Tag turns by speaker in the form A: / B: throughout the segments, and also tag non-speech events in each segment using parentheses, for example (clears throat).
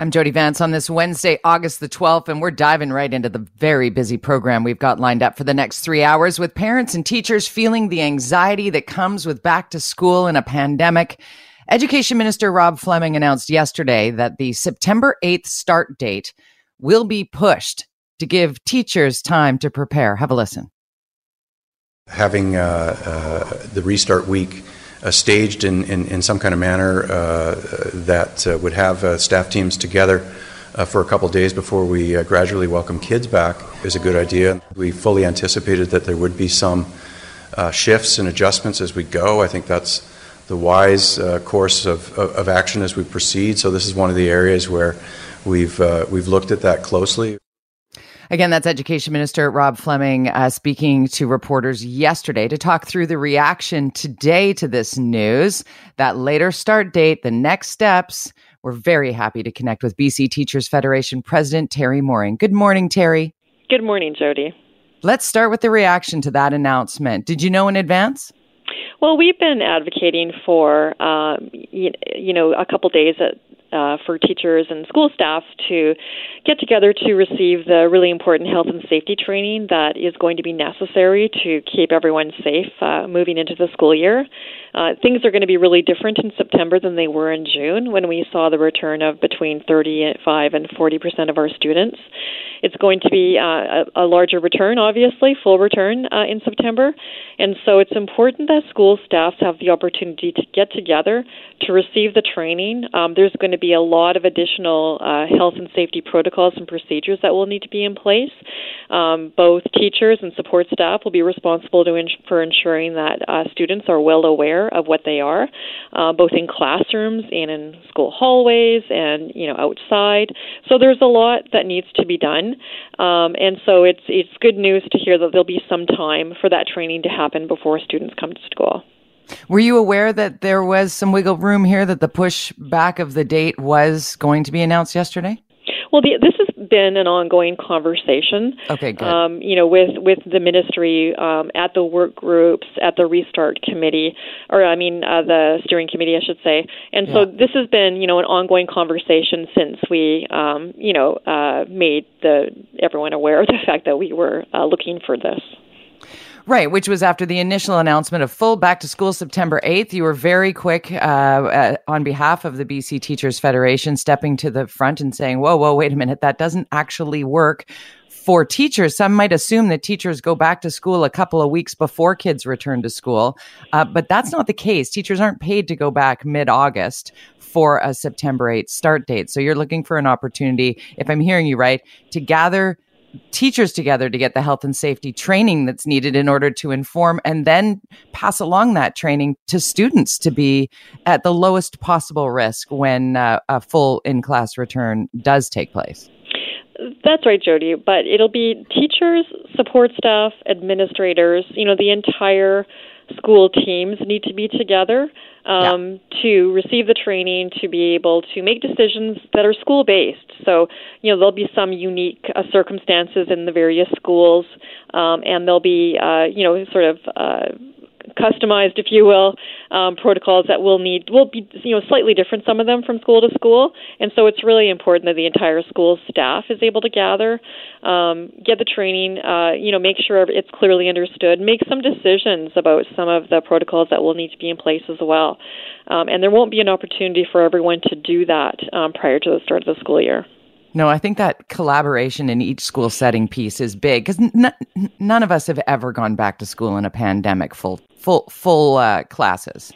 A: I'm Jody Vance on this Wednesday, August the 12th, and we're diving right into the very busy program we've got lined up for the next three hours with parents and teachers feeling the anxiety that comes with back to school in a pandemic. Education Minister Rob Fleming announced yesterday that the September 8th start date will be pushed to give teachers time to prepare. Have a listen.
B: Having uh, uh, the restart week staged in, in, in, some kind of manner uh, that uh, would have uh, staff teams together uh, for a couple days before we uh, gradually welcome kids back is a good idea. We fully anticipated that there would be some shifts and adjustments as we go. I think that's the wise course of, of, of, action as we proceed. So this is one of the areas where we've we've looked at that closely.
A: Again, that's Education Minister Rob Fleming uh, speaking to reporters yesterday to talk through the reaction today to this news. That later start date, the next steps. We're very happy to connect with BC Teachers Federation President Teri Mooring. Good morning, Teri.
C: Good morning, Jody.
A: Let's start with the reaction to that announcement. Did you know in advance?
C: Well, we've been advocating for, um, you, you know, a couple days at uh, for teachers and school staff to get together to receive the really important health and safety training that is going to be necessary to keep everyone safe uh, moving into the school year. Uh, things are going to be really different in September than they were in June when we saw the return of between 35 and 40 percent of our students. It's going to be uh, a, a, larger return, obviously, full return uh, in September. And so it's important that school staffs have the opportunity to get together to receive the training. Um, there's going to be a lot of additional uh, health and safety protocols and procedures that will need to be in place. Um, both teachers and support staff will be responsible to ins- for ensuring that uh, students are well aware of what they are, uh, both in classrooms and in school hallways and you know outside. So there's a lot that needs to be done, um, and so it's it's good news to hear that there'll be some time for that training to happen before students come to school.
A: Were you aware that there was some wiggle room here that the push back of the date was going to be announced yesterday?
C: Well, the, this has been an ongoing conversation.
A: Okay, good.
C: Um, you know, with with the ministry um, at the work groups, at the restart committee, or I mean, uh, the steering committee, I should say. And yeah. so this has been, you know, an ongoing conversation since we, um, you know, uh, made the everyone aware of the (laughs) fact that we were uh, looking for this.
A: Right, which was after the initial announcement of full back to school September 8th. You were very quick uh, uh, on behalf of the BC Teachers Federation stepping to the front and saying, whoa, whoa, wait a minute, that doesn't actually work for teachers. Some might assume that teachers go back to school a couple of weeks before kids return to school, uh, but that's not the case. Teachers aren't paid to go back mid August for a September 8th start date. So you're looking for an opportunity, if I'm hearing you right, to gather teachers together to get the health and safety training that's needed in order to inform and then pass along that training to students to be at the lowest possible risk when uh, a full in class return does take place.
C: That's right, Jody. But it'll be teachers, support staff, administrators, you know, the entire school teams need to be together um, yeah. to receive the training to be able to make decisions that are school based. So, you know, there'll be some unique uh, circumstances in the various schools, um, and there'll be, uh, you know, sort of. Uh, customized, if you will, um, protocols that will need will be you know slightly different. Some of them from school to school, and so it's really important that the entire school staff is able to gather, um, get the training, uh, you know, make sure it's clearly understood, make some decisions about some of the protocols that will need to be in place as well. Um, and there won't be an opportunity for everyone to do that um, prior to the start of the school year.
A: No, I think that collaboration in each school setting piece is big because n- none of us have ever gone back to school in a pandemic full full full uh, classes.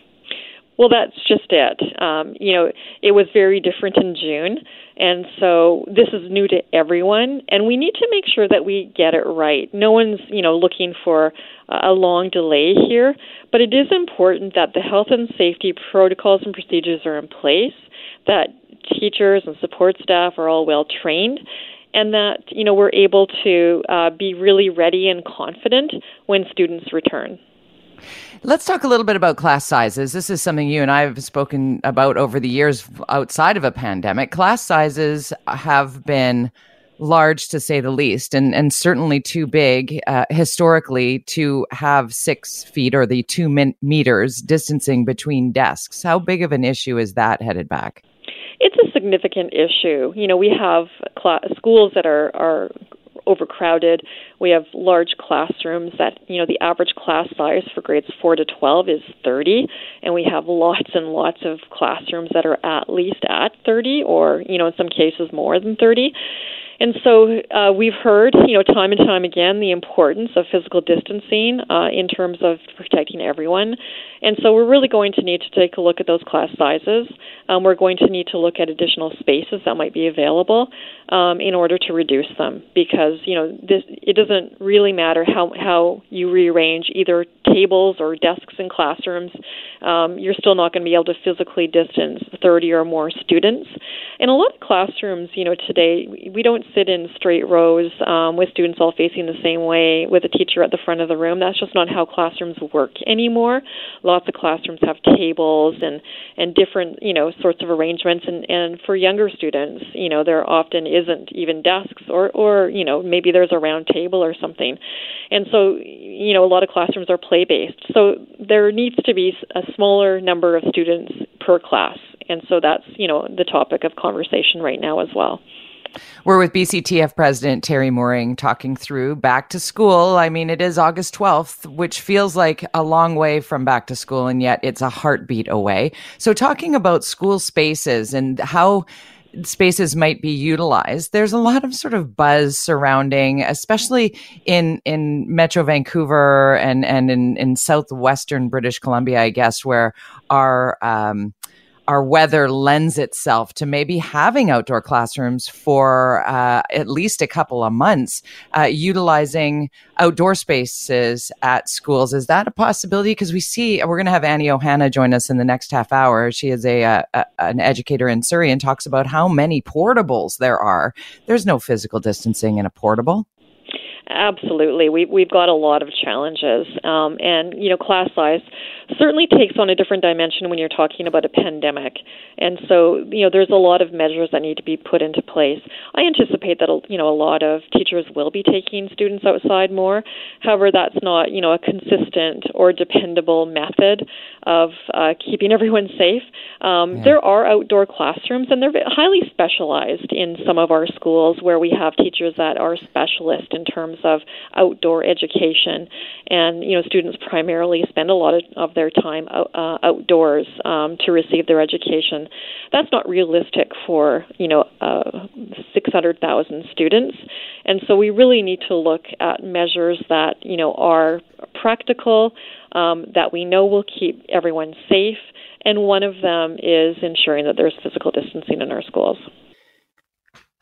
C: Well, that's just it. Um, you know, it was very different in June, and so this is new to everyone, and we need to make sure that we get it right. No one's, you know, looking for a long delay here, but it is important that the health and safety protocols and procedures are in place, that teachers and support staff are all well trained and that you know we're able to uh, be really ready and confident when students return.
A: Let's talk a little bit about class sizes. This is something you and I have spoken about over the years outside of a pandemic. Class sizes have been large to say the least, and, and certainly too big uh, historically to have six feet or the two min- meters distancing between desks. How big of an issue is that headed back?
C: It's a significant issue. You know, we have cl- schools that are, are overcrowded. We have large classrooms that, you know, the average class size for grades 4 to 12 is 30, and we have lots and lots of classrooms that are at least at 30 or, you know, in some cases more than 30. And so uh, we've heard, you know, time and time again the importance of physical distancing uh, in terms of protecting everyone. And so we're really going to need to take a look at those class sizes. Um, we're going to need to look at additional spaces that might be available um, in order to reduce them because, you know, this, it doesn't really matter how, how you rearrange either tables or desks in classrooms. Um, you're still not going to be able to physically distance 30 or more students. In a lot of classrooms, you know, today we don't sit in straight rows um, with students all facing the same way with a teacher at the front of the room. That's just not how classrooms work anymore. Lots of classrooms have tables and and different you know sorts of arrangements. And and for younger students, you know, there often isn't even desks or or you know maybe there's a round table or something. And so you know a lot of classrooms are play based. So there needs to be a smaller number of students per class. And so that's, you know, the topic of conversation right now as well.
A: We're with BCTF President Teri Mooring talking through back to school. I mean, it is August 12th, which feels like a long way from back to school, and yet it's a heartbeat away. So, talking about school spaces and how spaces might be utilized there's a lot of sort of buzz surrounding especially in in metro vancouver and and in in southwestern british columbia i guess where our um our weather lends itself to maybe having outdoor classrooms for uh, at least a couple of months, uh, utilizing outdoor spaces at schools. Is that a possibility? Because we see we're going to have Annie Ohana join us in the next half hour. She is a, a, a, an educator in Surrey and talks about how many portables there are. There's no physical distancing in a portable.
C: Absolutely, we we've got a lot of challenges, um, and you know, class size certainly takes on a different dimension when you're talking about a pandemic. And so, you know, there's a lot of measures that need to be put into place. I anticipate that, you know, a lot of teachers will be taking students outside more. However, that's not, you know, a consistent or dependable method of uh, keeping (laughs) everyone safe. Um, yeah. There are outdoor classrooms, and they're highly specialized in some of our schools where we have teachers that are specialists in terms of outdoor education. And, you know, students primarily spend a lot of, of their time uh, outdoors um, to receive their education. That's not realistic for you know uh, 600,000 students, and so we really need to look at measures that you know are practical, um, that we know will keep everyone safe, and one of them is ensuring that there's physical distancing in our schools.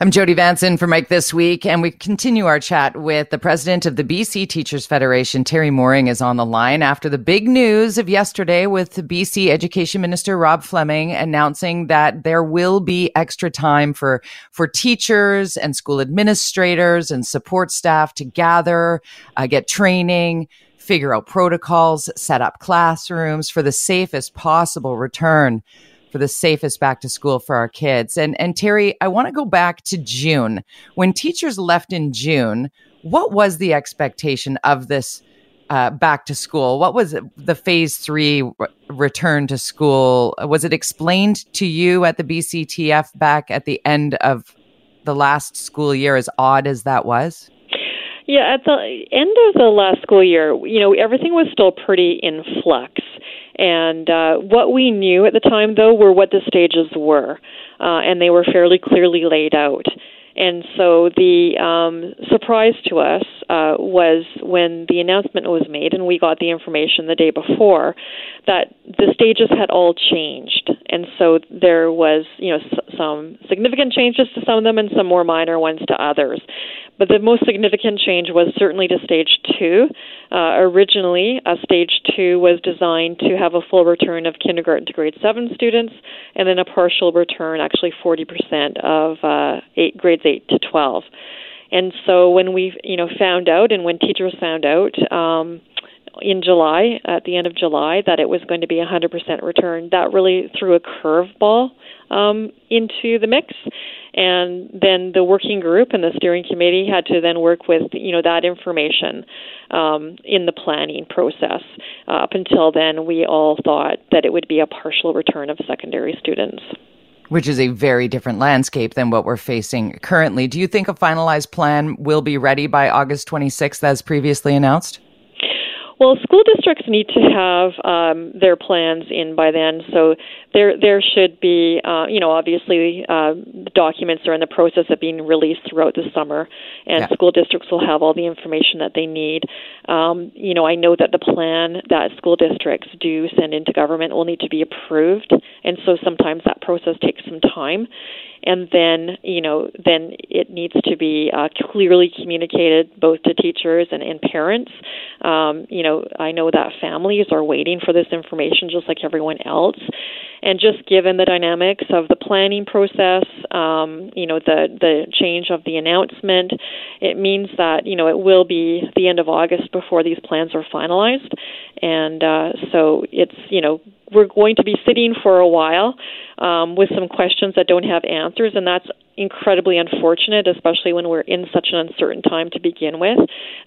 A: I'm Jody Vance in for Mike This Week, and we continue our chat with the president of the BC Teachers Federation. Teri Mooring is on the line after the big news of yesterday with BC Education Minister Rob Fleming announcing that there will be extra time for, for teachers and school administrators and support staff to gather, uh, get training, figure out protocols, set up classrooms for the safest possible return for the safest back to school for our kids. And and Teri, I want to go back to June. When teachers left in June, what was the expectation of this uh, back to school? What was the phase three re- return to school? Was it explained to you at the BCTF back at the end of the last school year, as odd as that was?
C: Yeah, at the end of the last school year, you know, everything was still pretty in flux. And uh, what we knew at the time, though, were what the stages were, uh, and they were fairly clearly laid out. And so the um, surprise to us uh, was when the announcement was made, and we got the information the day before that the stages had all changed, and so there was you know s- some significant changes to some of them and some more minor ones to others. But the most significant change was certainly to stage two. Uh, originally, uh, stage two was designed to have a full return of kindergarten to grade seven students, and then a partial return, actually 40% of uh, eight, grades eight to 12. And so when we, you know, found out, and when teachers found out. Um, in July, at the end of July, that it was going to be a 100% return. That really threw a curveball um, into the mix and then the working group and the steering committee had to then work with you know that information um, in the planning process. Uh, up until then, we all thought that it would be a partial return of secondary students.
A: Which is a very different landscape than what we're facing currently. Do you think a finalized plan will be ready by August 26th, as previously announced?
C: Well, school districts need to have um, their plans in by then, so there there should be, uh, you know, obviously uh, documents are in the process of being released throughout the summer, and yeah. school districts will have all the information that they need. Um, you know, I know that the plan that school districts do send into government will need to be approved, and so sometimes that process takes some time and then you know then it needs to be uh, clearly communicated both to teachers and, and parents. Um, you know, I know that families are waiting for this information just like everyone else, and just given the dynamics of the planning process, um, you know, the the change of the announcement, it means that you know it will be the end of August before these plans are finalized, and uh, so it's you know we're going to be sitting for a while um, with some questions that don't have answers, and that's incredibly unfortunate, especially when we're in such an uncertain time to begin with.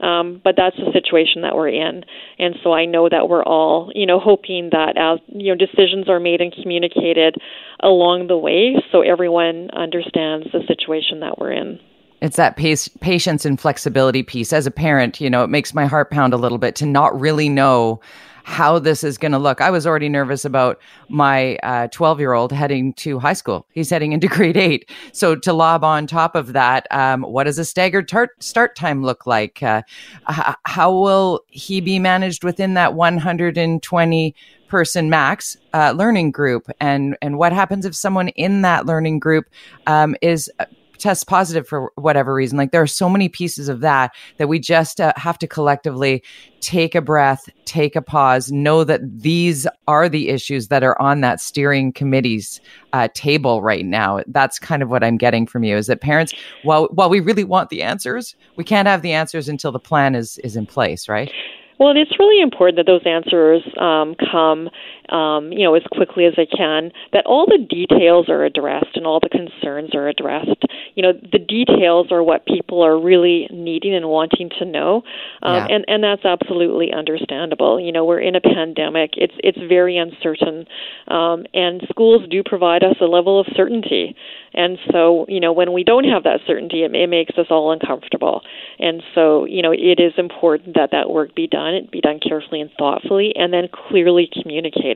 C: Um, but that's the situation that we're in, and so I know that we're all, you know, hoping that as you know decisions are made and communicated along the way, so everyone understands the situation that we're in.
A: It's that pace, patience and flexibility piece. As a parent, you know, it makes my heart pound a little bit to not really know how this is going to look. I was already nervous about my 12 uh, year old heading to high school. He's heading into (laughs) grade eight. So to lob on top of that, um, what does a staggered tar- start time look like? Uh, h- how will he be managed within that 120 person max uh, learning group? And, and what happens if someone in that learning group um, is tests positive for whatever reason. Like there are so many pieces of that that we just uh, have to collectively take a breath, take a pause, know that these are the issues that are on that steering committee's uh, table right now. That's kind of what I'm getting from you is that parents, while while we really want the answers, we can't have the answers until the plan is is in place, right?
C: Well, it's really important that those answers um, come, um, you know, as quickly as they can. That all the details are addressed and all the concerns are addressed. You know, the details are what people are really needing and wanting to know, um, yeah. and and that's absolutely understandable. You know, we're in a pandemic; it's it's very uncertain, um, and schools do provide us a level of certainty. And so, you know, when we don't have that certainty, it, it makes us all uncomfortable. And so, you know, it is important that that work be done. It be done carefully and thoughtfully, and then clearly communicated.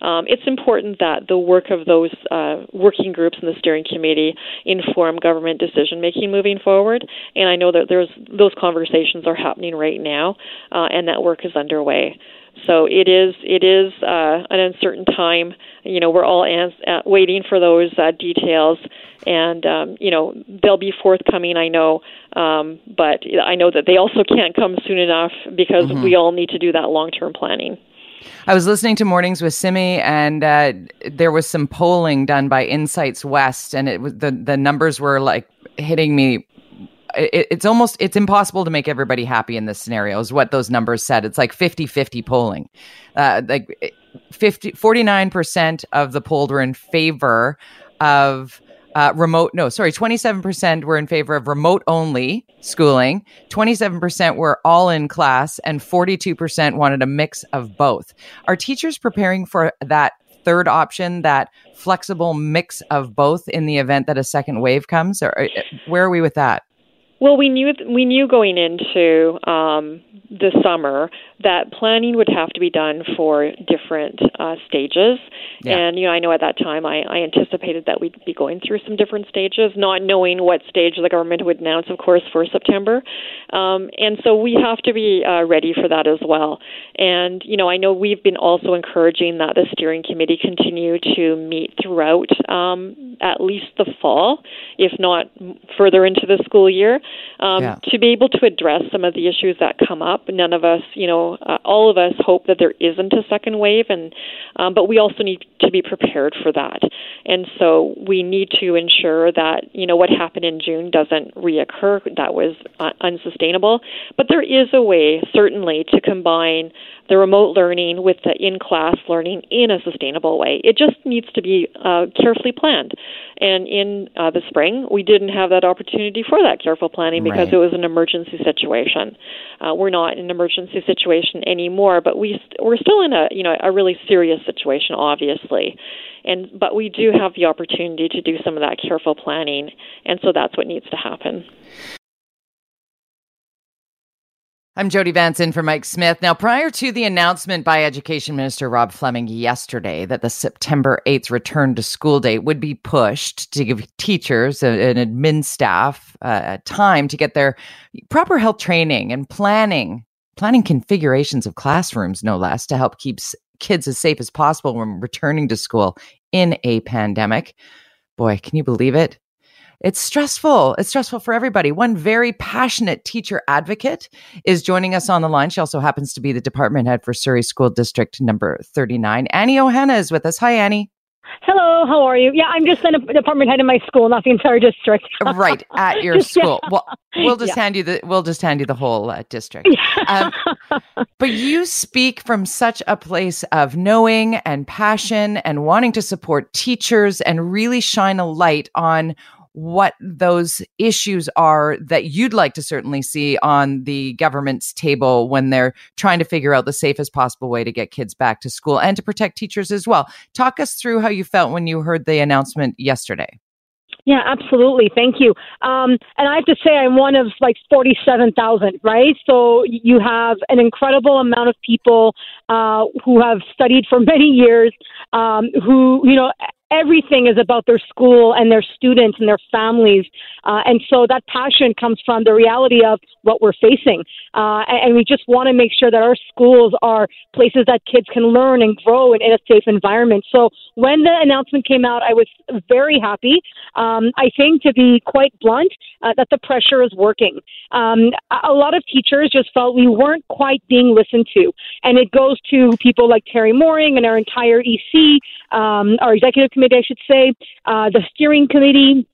C: Um, it's important that the work of those uh, working groups and the steering committee inform government decision making moving forward. And I know that there's those conversations are happening right now, uh, and that work is underway. So it is it is uh, an uncertain time. You know, we're all ans- uh, waiting for those uh, details, and um, you know they'll be forthcoming. I know, um, but I know that they also can't come soon enough because mm-hmm. we all need to do that long term planning.
A: I was listening to Mornings with Simi, and uh, there was some polling done by Insights West, and it was the the numbers were like hitting me. It, it's almost it's impossible to make everybody happy in this scenario is what those numbers said. It's like 50-50 polling. Uh, like 50 49% of the polled were in favor of uh, remote no sorry 27% were in favor of remote only schooling 27% were all in class and 42% wanted a mix of both. Are teachers preparing for that third option that flexible mix of both in the event that a second wave comes or uh, where are we with that?
C: Well, we knew we knew going into um, the summer that planning would have to be done for different uh, stages. Yeah. And you know, I know at that time I, I anticipated that we'd be going through some different stages, not knowing what stage the government would announce, of course, for September. Um, and so we have to be uh, ready for that as well. And you know, I know we've been also encouraging that the steering committee continue to meet throughout um, at least the fall, if not further into the school year, um, yeah. to be able to address some of the issues that come up. None of us, you know, uh, all of us hope that there isn't a second wave, and um, but we also need to be prepared for that. And so we need to ensure that you know what happened in June doesn't reoccur. That was uh, unsustainable. But there is a way, certainly, to combine the remote learning with the in-class learning in a sustainable way. It just needs to be uh, carefully planned. And in uh, the spring, we didn't have that opportunity for that careful planning because right. it was an emergency situation. Uh, we're not in an emergency situation anymore, but we st- we're still in a you know a really serious situation, obviously. And but we do have the opportunity to do some of that careful planning, and so that's what needs to happen.
A: I'm Jody Vance in for Mike Smith. Now, prior to the announcement by Education Minister Rob Fleming yesterday that the September 8th return to school date would be pushed to give teachers and admin staff uh, time to get their proper health training and planning, planning configurations of classrooms, no less, to help keep kids as safe as possible when returning to school in a pandemic. Boy, can you believe it? It's stressful. It's stressful for everybody. One very passionate teacher advocate is joining us on the line. She also happens to be the department head for Surrey School District number 39. Annie Ohana is with us. Hi, Annie.
D: Hello, how are you? Yeah, I'm just a department head in my school, not the entire district.
A: right at (laughs) your school. Well, we'll just yeah. hand you the we'll just hand you the whole uh, district. Um, but you speak from such a place of knowing and passion and wanting to support teachers and really shine a light on what those issues are that you'd like to certainly see on the government's table when they're trying to figure out the safest possible way to get kids back to school and to protect teachers as well. Talk us through how you felt when you heard the announcement yesterday.
D: Yeah, absolutely. Thank you. Um, and I have to say, I'm one of like 47,000, right? So you have an incredible amount of people uh, who have studied for (laughs) many years, um, who, you know, everything is about their school and their students and their families. Uh, and so that passion comes from the reality of what we're facing. Uh, and we just want to make sure that our schools are places that kids can learn and grow in, in a safe environment. So when the announcement came out, I was very happy. Um, I think, to be quite blunt, uh, that the pressure is working. Um, a lot of teachers just felt we weren't quite being listened to. And it goes to people like Teri Mooring and our entire EC, um, our executive committee, I should say, uh, the steering committee,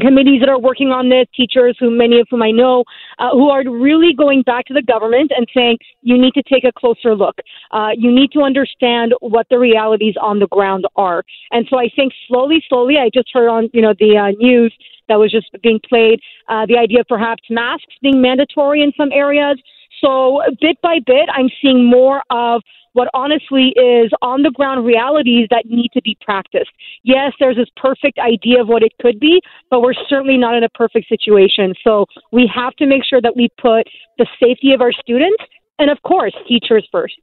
D: committees that are working on this, teachers who many of whom I know, uh, who are really going back to the government and saying you need to take a closer look. Uh, you need to understand what the realities on the ground are. And so I think slowly, slowly, I just heard on you know the uh, news that was just being played uh, the idea of perhaps masks being mandatory in some areas. So bit by bit, I'm seeing more of what honestly is on the ground realities that need to be practiced. Yes, there's this perfect idea of what it could be, but we're certainly not in a perfect situation. So we have to make sure that we put the safety of our students and, of course, teachers first.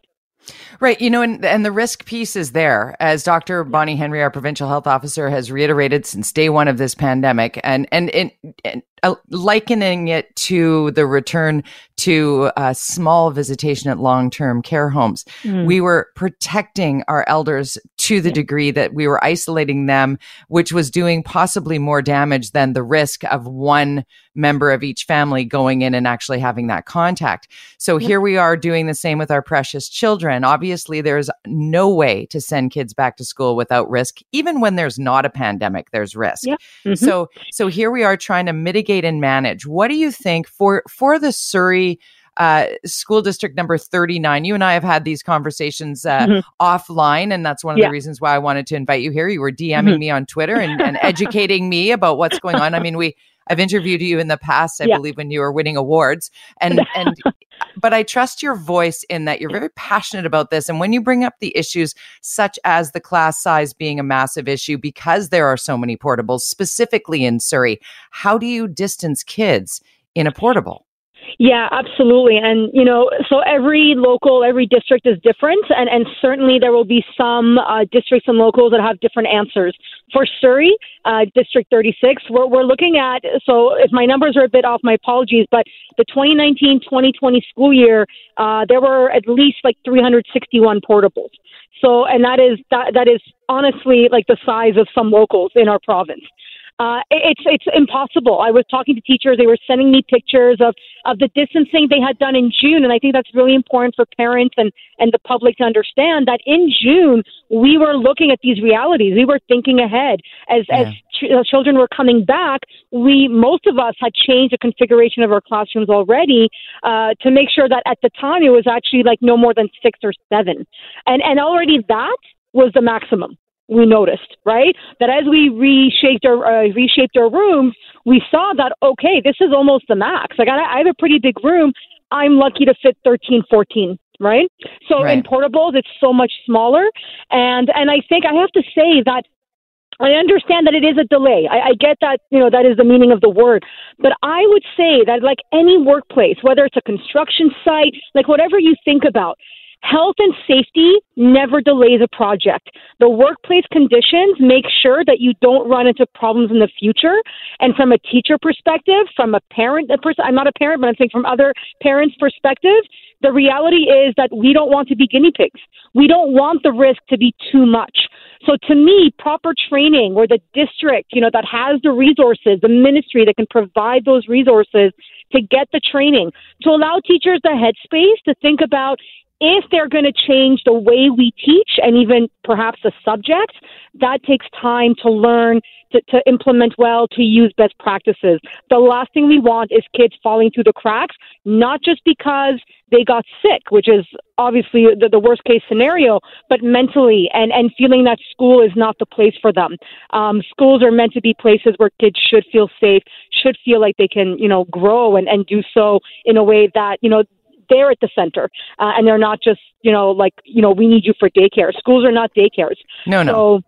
A: Right. You know, and, and the risk piece is there, as Dr. Bonnie Henry, our provincial health officer, has reiterated since day one of this pandemic, and and, and, and uh, likening it to the return to uh, small visitation at long term care homes. Mm. We were protecting our elders to the degree that we were isolating them, which was doing possibly more damage than the risk of one member of each family going in and actually having that contact. So here we are doing the same with our precious children. Obviously, there's no way to send kids back to school without risk. Even when there's not a pandemic, there's risk. Yeah. Mm-hmm. So so here we are trying to mitigate and manage. What do you think for for the Surrey uh, school district number 39. You and I have had these conversations uh, mm-hmm. offline, and that's one of yeah. the reasons why I wanted to invite you here. You were DMing mm-hmm. me on Twitter and, and (laughs) educating me about what's going on. I mean, we I've interviewed you in the past, I yeah. believe, when you were winning awards. And (laughs) and but I trust your voice in that you're very passionate about this. And when you bring up the issues such as the class size being a massive issue because there are so many portables, specifically in Surrey, how do you distance kids in a portable.
D: Yeah, absolutely. And, you know, so every local, every district is different. And, and certainly there will be some uh, districts and locals that have different answers. For Surrey, uh, District 36, we're, we're looking at, so if my numbers are a bit off, my apologies, but the 2019 2020 school year, uh, there were at least like 361 portables. So, and that is, that, that is honestly like the size of some locals in our province. Uh, it's it's impossible. I was talking to teachers; they were sending me pictures of of the distancing they had done in June, and I think that's really important for parents and and the public to understand that in June we were looking at these realities. We were thinking ahead as yeah. as ch- uh, children were coming back. We most of us had changed the configuration of our classrooms already uh, to make sure that at the time it was actually like no more than six or seven, and and already that was the maximum we noticed, right? That as we reshaped our uh, reshaped our rooms, we saw that okay, this is almost the max. Like I, I have a pretty big room. I'm lucky to fit 13, 14, right? So right. in portables, it's so much smaller, and and I think I have to say that I understand that it is a delay. I, I get that, you know, that is the meaning of the word. But I would say that like any workplace, whether it's a construction site, like whatever you think about, Health and safety never delays a project. The workplace conditions make sure that you don't run into problems in the future. And from a teacher perspective, from a parent, person, I'm not a parent, but I'm saying from other parents' perspective, the reality is that we don't want to be guinea pigs. We don't want the risk to be too much. So to me, proper training where the district, you know, that has the resources, the ministry that can provide those resources to get the training, to allow teachers the headspace to think about if they're going to change the way we teach and even perhaps the subject, that takes time to learn, to, to, implement well, to use best practices. The last thing we want is kids falling through the cracks, not just because they got sick, which is obviously the, the worst case scenario, but mentally and, and feeling that school is not the place for them. Um, schools are meant to be places where kids should feel safe, should feel like they can, you know, grow and, and do so in a way that, you know, they're at the center, uh, and they're not just you know like you know we need you for daycare. Schools are not daycares.
A: No, no.
D: So,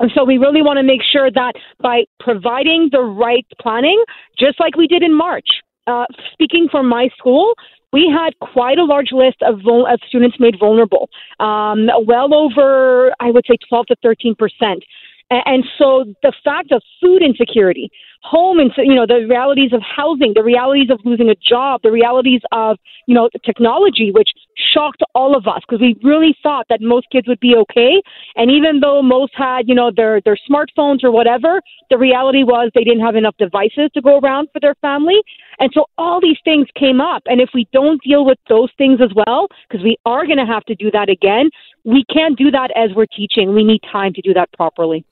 D: and so we really want to make sure that by providing the right planning, just like we did in March, uh, speaking for my school, we had quite a large list of, vul- of students made vulnerable, um, well over, I would say, 12 to 13 percent. And so the fact of food insecurity, home and you know the realities of housing, the realities of losing a job, the realities of you know technology, which shocked all of us because we really thought that most kids would be okay. And even though most had you know their their smartphones or whatever, the reality was they didn't have enough devices to go around for their family. And so all these things came up. And if we don't deal with those things as well, because we are going to have to do that again, we can't do that as we're teaching. We need time to do that properly.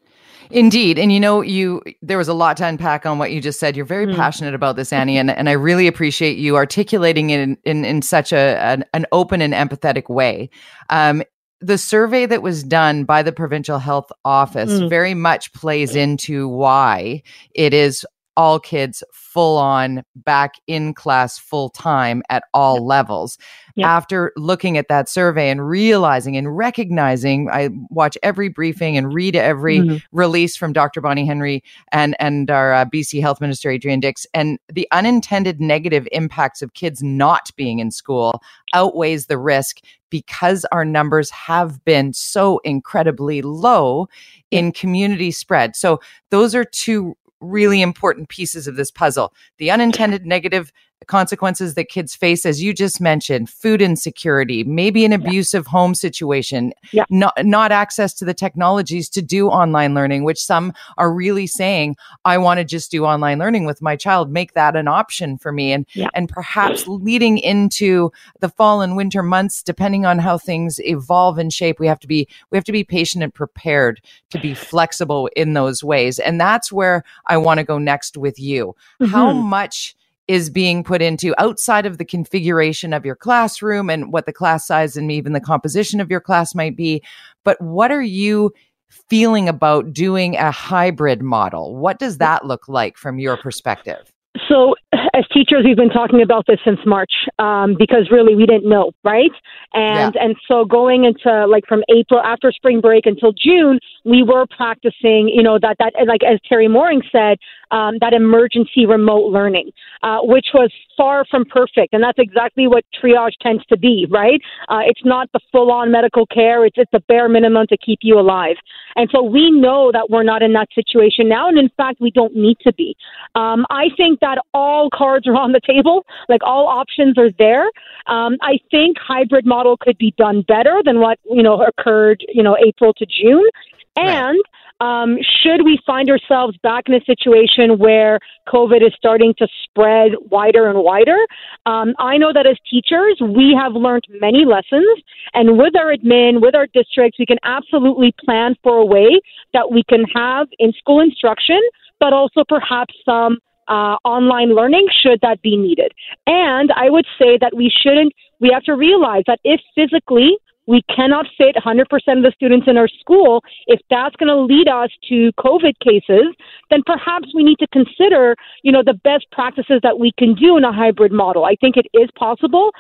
A: Indeed. And you know, you there was a lot to unpack on what you just said. You're very mm. passionate about this, Annie, and, and I really appreciate you articulating it in, in, in such a an, an, open and empathetic way. Um, the survey that was done by the provincial health office mm. very much plays into why it is all kids full on back in class full time at all yep. levels. Yep. After looking at that survey and realizing and recognizing, I watch every briefing and read every mm-hmm. release from Dr. Bonnie Henry and and our uh, BC Health Minister Adrian Dix, and the unintended negative impacts of kids not being in school outweighs the risk because our numbers have been so incredibly low in community spread. So those are two really important pieces of this puzzle. The unintended negative consequences that kids face as you just mentioned food insecurity maybe an abusive yeah. home situation yeah. not not access to the technologies to do online learning which some are really saying i want to just do online learning with my child make that an option for me and yeah. and perhaps leading into the fall and winter months depending on how things evolve and shape we have to be we have to be patient and prepared to be flexible in those ways and that's where i want to go next with you mm-hmm. how much is being put into outside of the configuration of your classroom and what the class size and even the composition of your class might be. But what are you feeling about doing a hybrid model? What does that look like from your perspective?
D: So, as teachers, we've been talking about this since March um, because really we didn't know, right? And yeah. and so going into like from April after spring break until June, we were practicing, you know, that that like as Teri Mooring said, um, that emergency remote learning, uh, which was far from perfect, and that's exactly what triage tends to be, right? Uh, it's not the full-on medical care; it's it's the bare minimum to keep you alive. And so we know that we're not in that situation now, and in fact, we don't need to be. Um, I think that all cards are on the table, like all options are there. Um, I think hybrid model could be done better than what you know occurred, you know, April to June, and right. Um, should we find ourselves back in a situation where COVID is starting to spread wider and wider, um, I know that as teachers, we have learned many lessons. And with our admin, with our districts, we can absolutely plan for a way that we can have in school instruction, but also perhaps some uh, online learning should that be needed. And I would say that we shouldn't, we have to realize that if physically we cannot fit 100% of the students in our school. If that's going to lead us to COVID cases, then perhaps we need to consider, you know, the best practices that we can do in a hybrid model. I think it is possible.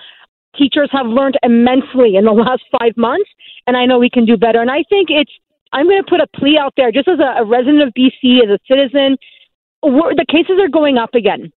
D: Teachers have learned immensely in the (laughs) last five months, and I know we can do better. And I think it's, I'm going to put a plea out there just as a, a resident of BC, as a citizen. The cases are going up again.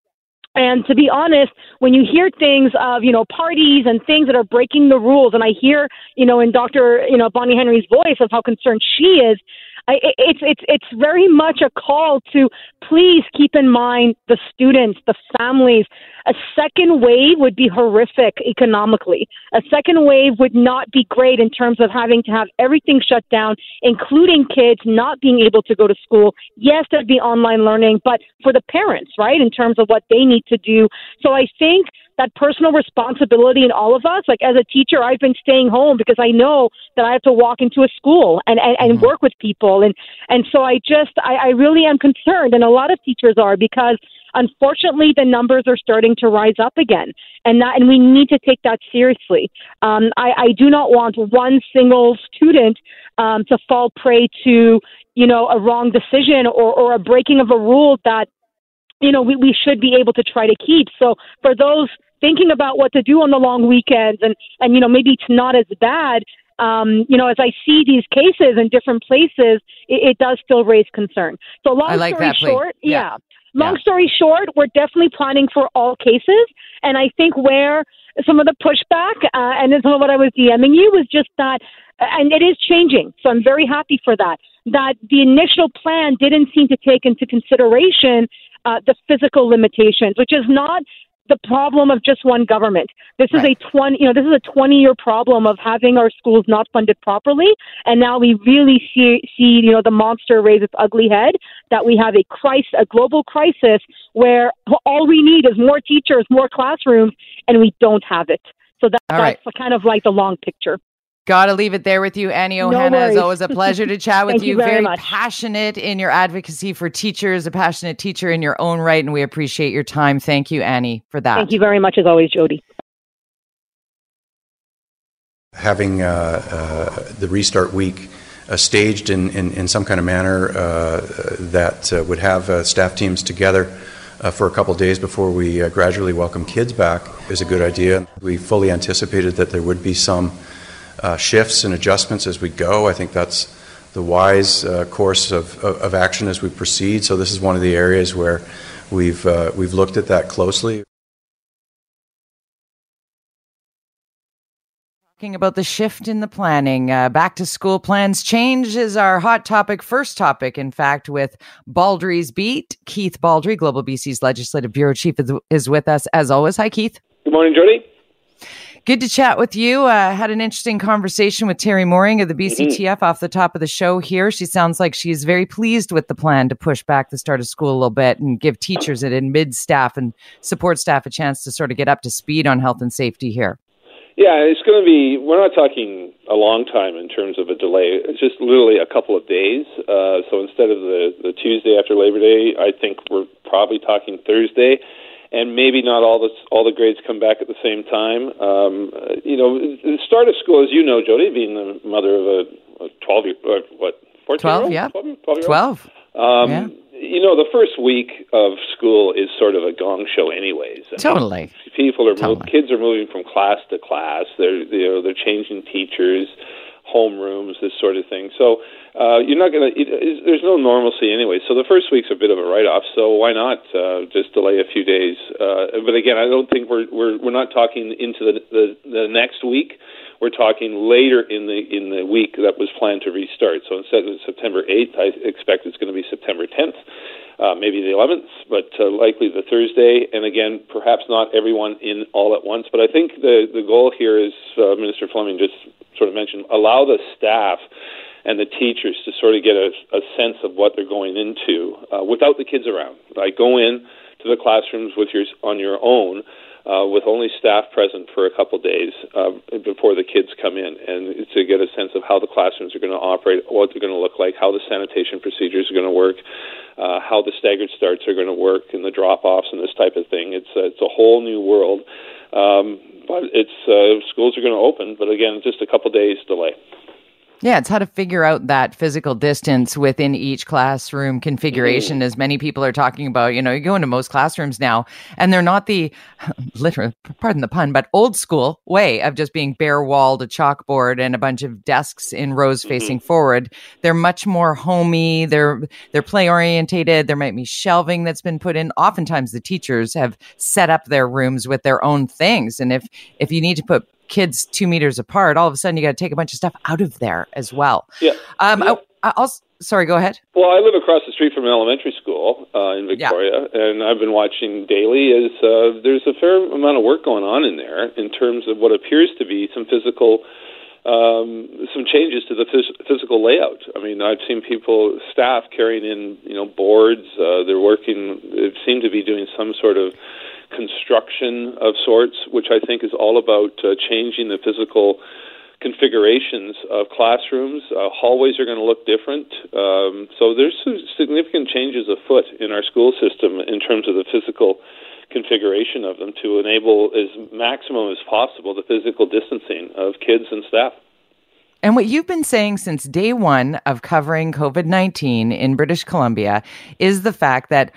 D: And to be honest, when you hear things of, you know, parties and things that are breaking the rules, and I hear, you know, in Dr. you know, Bonnie Henry's voice of how concerned she is, I, it's it's it's very much a call to please keep in mind the students, the families. A second wave would be horrific economically. A second wave would not be great in terms of having to have everything shut down, including kids not being able to go to school. Yes, there'd be online learning, but for the parents, right, in terms of what they need to do. So I think that personal responsibility in all of us. Like as a teacher, I've been staying home because I know that I have to walk into a school and, and, and mm-hmm. work with people. And, and so I just, I, I really am concerned. And a lot of teachers are because unfortunately the numbers are starting to rise up again and that and we need to take that seriously um, I, I do not want one single student um, to fall prey to you know a wrong decision or, or a breaking of a rule that you know we, we should be able to try to keep so for those thinking about what to do on the long weekends and and you know maybe it's not as bad um, you know, as I see these cases in different places, it, it does still raise concern. So, long
A: like
D: story short,
A: yeah.
D: yeah. Long yeah. story short, we're definitely planning for all cases, and I think where some of the pushback uh, and some of what I was DMing you was just that, and it is changing. So I'm very happy for that. That the initial plan didn't seem to take into consideration uh, the physical limitations, which is not the problem of just one government. This is right. a 20, you know, this is a 20 year problem of having our schools not funded properly. And now we really see, see, you know, the monster raise its ugly head that we have a crisis, a global crisis where all we need is more teachers, more classrooms, and we don't have it. So that, that's right. kind of like the long picture.
A: Got to leave it there with you, Annie Ohana. No it's always a pleasure to chat (laughs) with
D: you.
A: you. very,
D: very
A: passionate in your advocacy for teachers, a passionate teacher in your own right, and we appreciate your time. Thank you, Annie, for that.
D: Thank you very much, as always, Jody.
B: Having uh, uh, the restart week uh, staged in, in, in, some kind of manner uh, that uh, would have uh, staff teams together. for a couple days before we gradually welcome kids back is a good idea. We fully anticipated that there would be some uh, shifts and adjustments as we go. I think that's the wise uh, course of, of, of, action as we proceed. So this is one of the areas where we've uh, we've looked at that closely.
A: Talking about the shift in the planning, uh, back to school plans change is our hot topic, first topic, in fact, with Baldrey's Beat. Keith Baldrey, Global BC's Legislative Bureau Chief, is, is with us as always. Hi, Keith.
E: Good morning, Jody.
A: Good to chat with you. Uh, had an interesting conversation with Teri Mooring of the BCTF mm-hmm. off the top of the show here. She sounds like she's very pleased with the plan to push back the start of school a little bit and give teachers and mid staff and support staff a chance to sort of get up to speed on health and safety here.
E: Yeah, it's going to be, we're not talking a long time in terms of a delay. It's just literally a couple of days. Uh, so instead of the, the Tuesday after Labor Day, I think we're probably talking Thursday and maybe not all the all the grades come back at the same time. Um, uh, you know, the start of school, as you know, Jody, being the mother of a, a twelve year uh, what fourteen
A: 12, yeah. 12, 12, 12.
E: Um, yeah. You know, the first week of school is sort of a gong show, anyways.
A: Totally.
E: people are totally. kids are moving from class to class. They're you know they're changing teachers homerooms, this sort of thing. So uh, you're not going to. There's no normalcy anyway. So the first week's a bit of a write-off. So why not uh, just delay a few days? Uh, but again, I don't think we're we're we're not talking into the, the the next week. We're talking later in the in the week that was planned to restart. So instead of September 8th, I expect it's going to be September 10th. Uh, maybe the 11th, but uh, likely the Thursday. And again, perhaps not everyone in all at once. But I think the the goal here is uh, Minister Fleming just sort of mentioned allow the staff and the teachers to sort of get a, a sense of what they're going into uh, without the kids around. Like go in to the classrooms with your on your own. Uh, with only staff present for a couple days uh, before the kids come in, and to get a sense of how the classrooms are going to operate, what they're going to look like, how the sanitation procedures are going to work, uh, how the staggered starts are going to work, and the drop-offs and this type of thing. It's uh, it's a whole new world. Um, but it's uh, schools are going to open, but again, just a couple days delay.
A: Yeah, it's how to figure out that physical distance within each classroom configuration, mm. as many people are talking about. You know, you go into most classrooms now, and they're not the (laughs) literal, pardon the pun, but old school way of just being bare walled, a chalkboard, and a bunch of desks in rows mm-hmm. facing forward. They're much more homey. They're they're play orientated. There might be shelving that's been put in. Oftentimes, the teachers have set up their rooms with their own things, and if if you need to put kids two meters apart, all of a sudden you got to take a bunch of stuff out of there as well.
E: Yeah. Um, yeah.
A: I, will sorry, go ahead.
E: Well, I live across the street from an elementary school uh, in Victoria, yeah. and I've been watching daily as uh, there's a fair amount of work going on in there in terms of what appears to be some physical. Um, some changes to the phys- physical layout. I mean, I've seen people, staff carrying in, you know, boards. Uh, they're working. They seem to be doing some sort of construction of sorts, which I think is all about uh, changing the physical configurations of classrooms. Uh, hallways are going to look different. Um, so there's significant changes afoot in our school system in terms of the physical configuration of them to enable as maximum as possible the physical distancing of kids and staff.
A: And what you've been saying since day one of covering COVID 19 in British Columbia is the fact that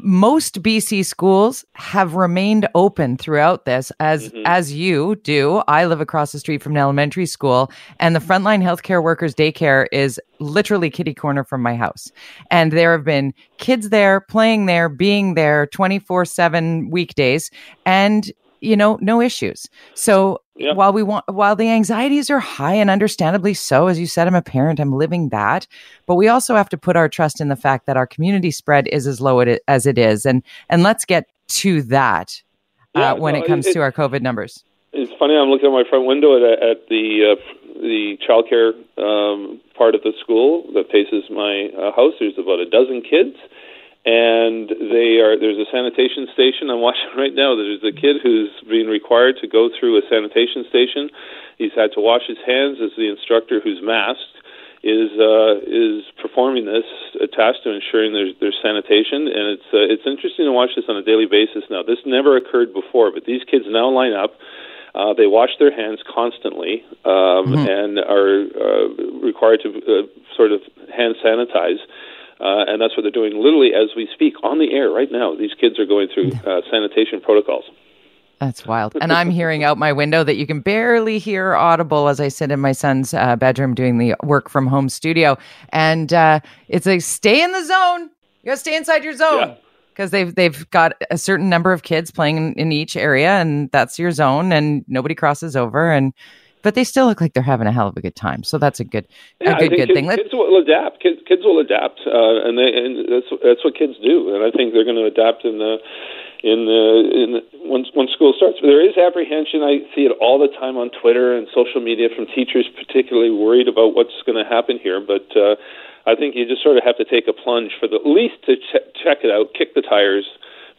A: most BC schools have remained open throughout this as mm-hmm. as you do. I live across the street from an elementary school and the frontline healthcare workers daycare is literally kitty corner from my house. And there have been kids there playing there, being there 24/7 weekdays and you know, no issues. So yeah. while we want, while the anxieties are high and understandably so, as you said, I'm a parent, I'm living that, but we also have to put our trust in the fact that our community spread is as low as it is. And, and let's get to that uh, when no, it comes it, to our COVID numbers.
E: It's funny. I'm looking at my front window at, at the, uh, the childcare um, part of the school that faces my uh, house. There's about a dozen kids and they are there's a sanitation station I'm watching (laughs) right now. There's a kid who's being required to go through a sanitation station. He's had to wash his hands as the instructor who's masked is uh, is performing this task to ensuring there's there's sanitation, and it's uh, it's interesting to watch this on a daily basis now. This never occurred before, but these kids now line up. Uh, they wash their hands constantly um, mm-hmm. and are uh, required to uh, sort of hand sanitize. Uh, and that's what they're doing literally as we speak on the air right now. These kids are going through uh, sanitation protocols.
A: That's wild. And (laughs) I'm hearing out my window that you can barely hear audible as I sit in my son's uh, bedroom doing the work from home studio. And uh, it's like, stay in the zone. You got to stay inside your zone. Because they've they've got a certain number of kids playing in, in each area, and that's your zone, and nobody crosses over. And but they still look like they're having a hell of a good time. So that's a good,
E: yeah,
A: a good, good
E: kids,
A: thing.
E: Kids will adapt. Kids, kids will adapt, uh, and they and that's that's what kids do. And I think they're going to adapt in the in the in the, once once school starts. But there is apprehension. I see it all the time on Twitter and social media from teachers, particularly worried about what's going to happen here. But uh, I think you just sort of have to take a plunge for the least to ch- check it out, kick the tires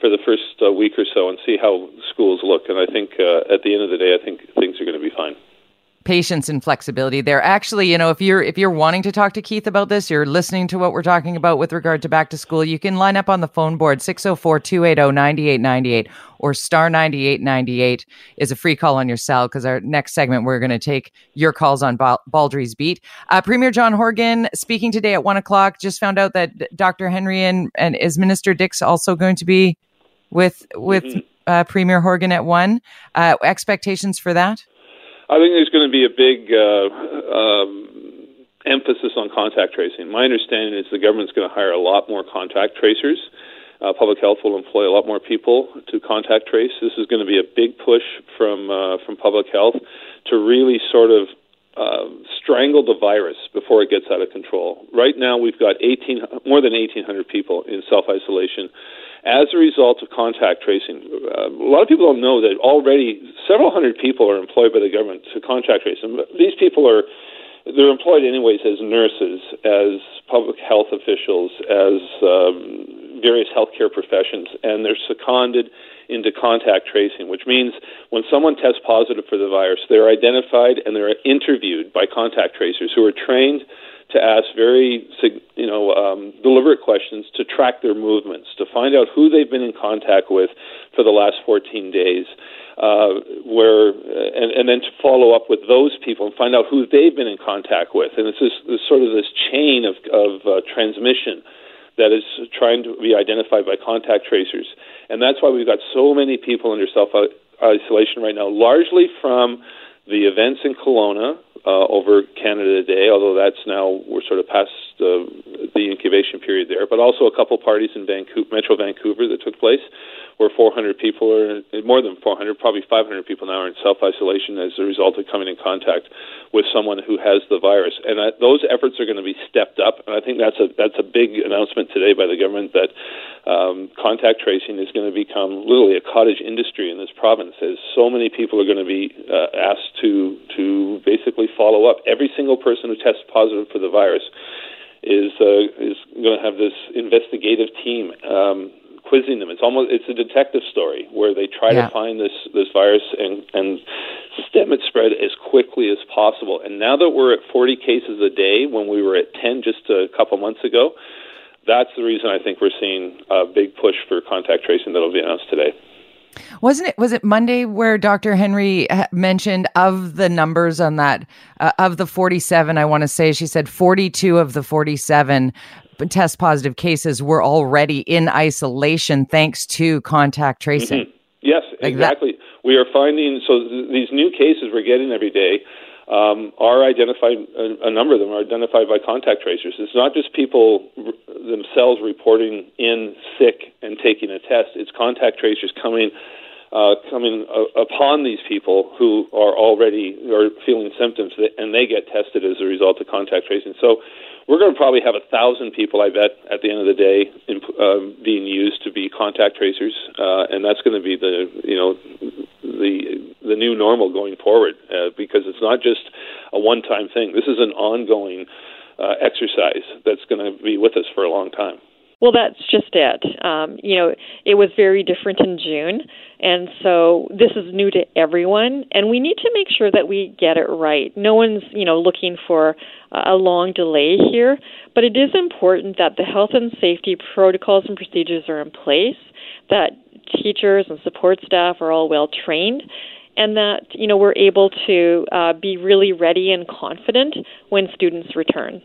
E: for the first uh, week or so, and see how schools look. And I think uh, at the end of the day, I think things are going to be fine.
A: Patience and flexibility there. Actually, you know, if you're if you're wanting to talk to Keith about this, you're listening to what we're talking about with regard to back to school, you can line up on the phone board 604-280-9898 or star 9898 is a free call on your cell because our next segment we're going to take your calls on Baldrey's beat. Uh, Premier John Horgan speaking today at one o'clock. Just found out that Dr. Henry and, and is Minister Dix also going to be with with mm-hmm. uh, Premier Horgan at one. Uh, expectations for that?
E: I think there's going to be a big uh, um, emphasis on contact tracing. My understanding is the government's going to hire a lot more contact tracers. Uh, public health will employ a lot more people to contact trace. This is going to be a big push from uh, from public health to really sort of uh, strangle the virus before it gets out of control. Right now, we've got 18, more than 1,800 people in self isolation as a result of contact tracing. Uh, a lot of people don't know that already several hundred people are employed by the government to contact trace. And these people are they're employed anyways as nurses, as public health officials, as um, various healthcare professions, and they're seconded into contact tracing, which means when someone tests positive for the virus, they're identified and they're interviewed by contact tracers who are trained to ask very, you know, um, deliberate questions to track their movements, to find out who they've been in contact with for the last 14 days, uh, where, and, and then to follow up with those people and find out who they've been in contact with. And it's this, this sort of this chain of, of uh, transmission that is trying to be identified by contact tracers. And that's why we've got so many people under self isolation right now, largely from the events in Kelowna uh, over Canada Day, although that's now we're sort of past uh, the incubation period there, but also a couple parties in Vancouver, Metro Vancouver that took place where 400 people are, more than 400, probably 500 people now are in self isolation as a result of coming in contact with someone who has the virus. And those efforts are going to be stepped up. And I think that's a that's a big announcement today by the government that um, contact tracing is going to become literally a cottage industry in this province. As so many people are going to be uh, asked to to basically follow up every single person who tests positive for the virus is uh, is going to have this investigative team um, quizzing them. It's almost it's a detective story where they try yeah. to find this this virus and and stem its spread as quickly as possible. And now that we're at 40 cases a day, when we were at 10 just a couple months ago, that's the reason I think we're seeing a big push for contact tracing that'll be announced today.
A: Wasn't it? Was it Monday where Dr. Henry mentioned of the numbers on that uh, of the 47? I want to say she said 42 of the 47 test positive cases were already in isolation thanks to contact tracing. Mm-hmm.
E: Yes, like exactly. That. We are finding so th- these new cases we're getting every day um, are identified. A, a, number of them are identified by contact tracers. It's not just people r- themselves reporting in sick and taking a test. It's contact tracers coming. Uh, coming uh, upon these people who are already are feeling symptoms, that, and they get tested as a result of contact tracing. So, we're going to probably have a thousand people, I bet, at the end of the day, in, uh, being used to be contact tracers, uh, and that's going to be the you know the the new normal going forward uh, because it's not just a one time thing. This is an ongoing uh, exercise that's going to be with us for a long time.
C: Well, that's just it. Um, you know, it was very different in June, and so this is new to everyone, and we need to make sure that we get it right. No one's, you know, looking for a long delay here, but it is important that the health and safety protocols and procedures are in place, that teachers and support staff are all well trained, and that you know we're able to uh, be really ready and confident when students return.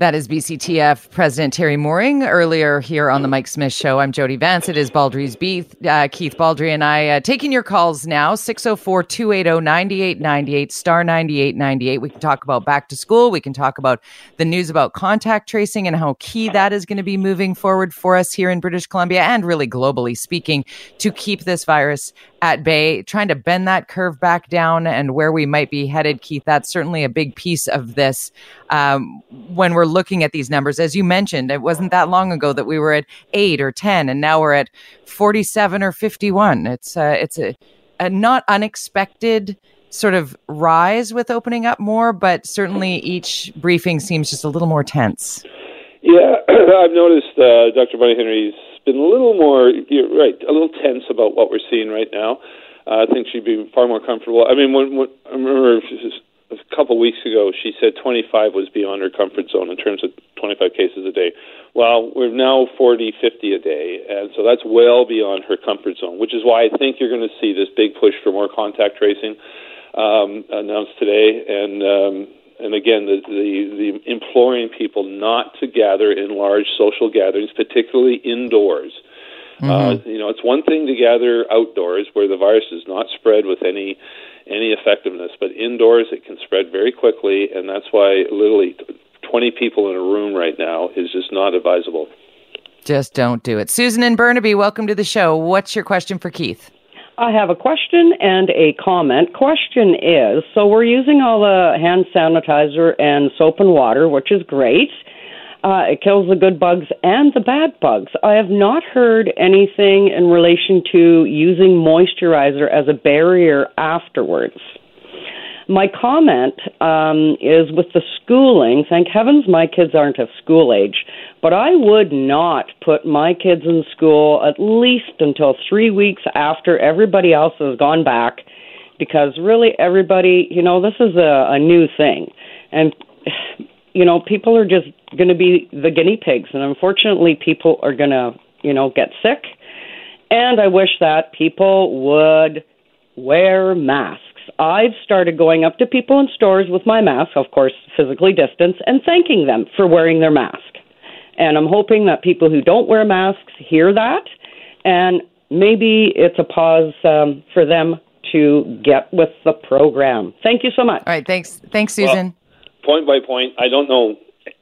A: That is BCTF President Teri Mooring earlier here on the Mike Smith Show. I'm Jody Vance. It is Baldrey's Beat. Uh, Keith Baldrey and I uh, taking your calls now 604 280 9898 star 9898. We can talk about back to school. We can talk about the news about contact tracing and how key that is going to be moving forward for us here in British Columbia and really globally speaking to keep this virus at bay, trying to bend that curve back down and where we might be headed, Keith. That's certainly a big piece of this um, when we're looking at these numbers. As you mentioned, it wasn't that long ago that we were at eight or 10, and now we're at 47 or 51. It's, uh, it's a, a not unexpected sort of rise with opening up more, but certainly each briefing seems just a little more tense.
E: Yeah, (clears throat) I've noticed uh, Dr. Bonnie Henry's been a little more, you're right, a little tense about what we're seeing right now. Uh, I think she'd be far more comfortable. I mean, when, when I remember a couple weeks ago, she said 25 was beyond her comfort zone in terms of 25 cases a day. Well, we're now 40, 50 a day, and so that's well beyond her comfort zone, which is why I think you're going to see this big push for more contact tracing um, announced today. And um, and again, the, the the imploring people not to gather in large social gatherings, particularly indoors. Mm-hmm. Uh, you know, it's one thing to gather outdoors where the virus is not spread with any any effectiveness, but indoors it can spread very quickly, and that's why literally 20 people in a room right now is just not advisable.
A: Just don't do it. Susan and Burnaby, welcome to the show. What's your question for Keith?
F: I have a question and a comment. Question is so we're using all the hand sanitizer and soap and water, which is great. Uh, it kills the good bugs and the bad bugs. I have not heard anything in relation to using moisturizer as a barrier afterwards. My comment um, is with the schooling. Thank heavens my kids aren't of school age, but I would not put my kids in school at least until three weeks after everybody else has gone back, because really everybody, you know, this is a, a new thing, and you know, people are just going to be the guinea pigs, and unfortunately, people are going to, you know, get sick. And I wish that people would wear masks. I've started going up to people in stores with my mask, of course, physically distanced, and thanking them for wearing their mask. And I'm hoping that people who don't wear masks hear that, and maybe it's a pause um, for them to get with the program. Thank you so much.
A: All right, thanks, thanks, Susan.
E: Well, point by point, I don't know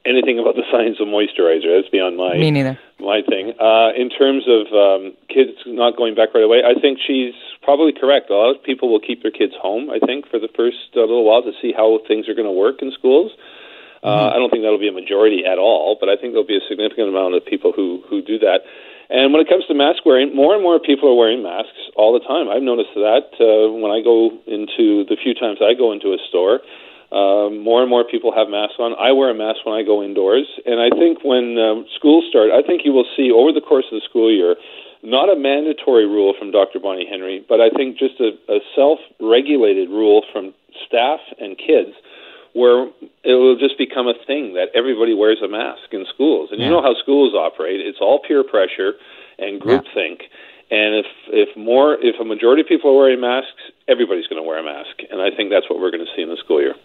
E: anything about the science of moisturizer. That's beyond my
A: me neither.
E: My thing. Uh, in terms of um, kids not going back right away, I think she's probably correct. A lot of people will keep their kids home. I think for the first uh, little while to see how things are going to work in schools. Uh, mm-hmm. I don't think that'll be a majority at all, but I think there'll be a significant amount of people who who do that. And when it comes to mask wearing, more and more people are wearing masks all the time. I've noticed that uh, when I go into the few times I go into a store. Um, more and more people have masks on. I wear a mask when I go indoors, and I think when um, schools start, I think you will see over the course of the school year, not a mandatory rule from Dr. Bonnie Henry, but I think just a, a self-regulated rule from staff and kids, where it will just become a thing that everybody wears a mask in schools. And yeah. you know how schools operate; it's all peer pressure and groupthink. Yeah. And if if more if a majority of people are wearing masks, everybody's going to wear a mask, and I think that's what we're going to see in the school year.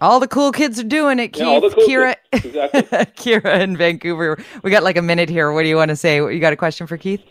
A: All the cool kids are doing it, Keith.
E: Yeah, cool
A: Kira,
E: exactly. (laughs)
A: Kira in Vancouver. We got like a minute here. What do you want to say? You got a question for Keith?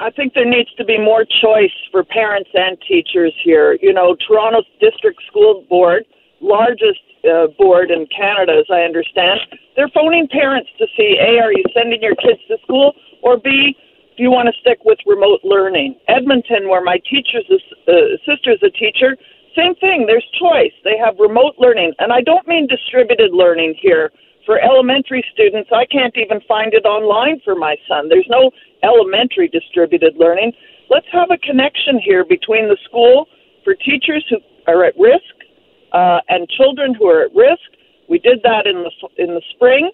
G: I think there needs to be more choice for parents and teachers here. You know, Toronto's district school board, largest uh, board in Canada, as I understand, they're phoning parents to see A, are you sending your kids to school? Or B, do you want to stick with remote learning? Edmonton, where my teacher's uh, sister's a teacher, same thing. There's choice. They have remote learning. And I don't mean distributed learning here. For elementary students, I can't even find it online for my son. There's no elementary distributed learning. Let's have a connection here between the school for teachers who are at risk uh, and children who are at risk. We did that in the in the spring,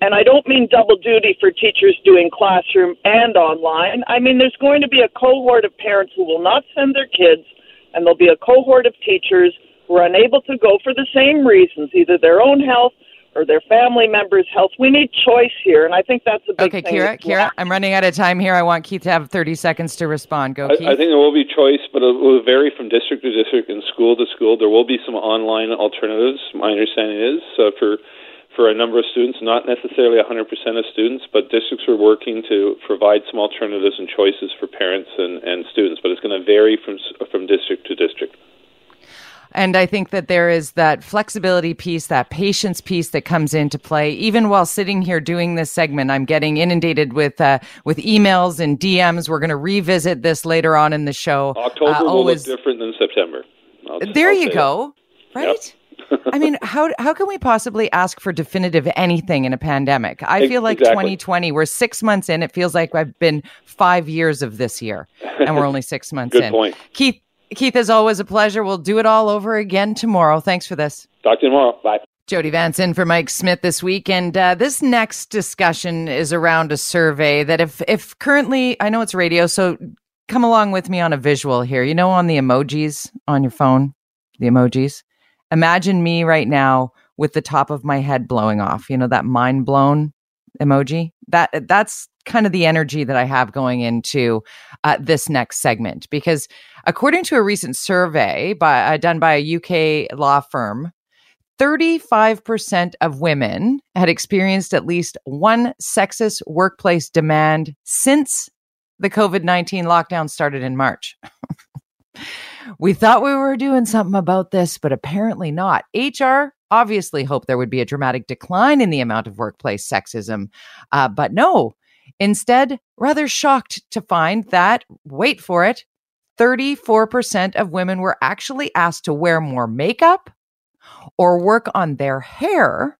G: and I don't mean double duty for teachers doing classroom and online. I mean there's going to be a cohort of parents who will not send their kids and there'll be a cohort of teachers who are unable to go for the same reasons, either their own health or their family members' health. We need choice here, and I think that's a big
A: okay, thing. Okay, Kira, Kira, I'm running out of time here. I want Keith to have 30 seconds to respond. Go,
E: I,
A: Keith.
E: I think there will be choice, but it will vary from district to district and school to school. There will be some online alternatives. My understanding is uh, for for a number of students, not necessarily 100% of students, but districts are working to provide some alternatives and choices for parents and, and students, but it's going to vary from, from district to district.
A: And I think that there is that flexibility piece, that patience piece that comes into play. Even while sitting here doing this segment, I'm getting inundated with uh, with emails and DMs. We're going to revisit this later on in the show.
E: October uh, will always... look different than September.
A: I'll, there I'll you go. Right. Yep. I mean, how how can we possibly ask for definitive anything in a pandemic? I feel like exactly. 2020, we're six months in. It feels like I've been five years of this year, and we're (laughs) only six months
E: Good
A: in.
E: Point.
A: Keith, Keith, as always, a pleasure. We'll do it all over again tomorrow. Thanks for this.
E: Talk to you tomorrow. Bye.
A: Jody Vance in for Mike Smith this week, and uh, this next discussion is around a survey that if if currently I know it's radio, so come along with me on a visual here. You know, on the emojis on your phone, the emojis. Imagine me right now with the top of my head blowing off. You know that mind blown emoji. That that's kind of the energy that I have going into uh, this next segment because according to a recent survey by uh, done by a UK law firm, 35% of women had experienced at least one sexist workplace demand since the COVID 19 lockdown started in March. (laughs) we thought we were doing something about this, but apparently not. HR obviously hoped there would be a dramatic decline in the amount of workplace sexism, uh, but no. Instead, rather shocked to find that, wait for it, 34% of women were actually asked to wear more makeup or work on their hair,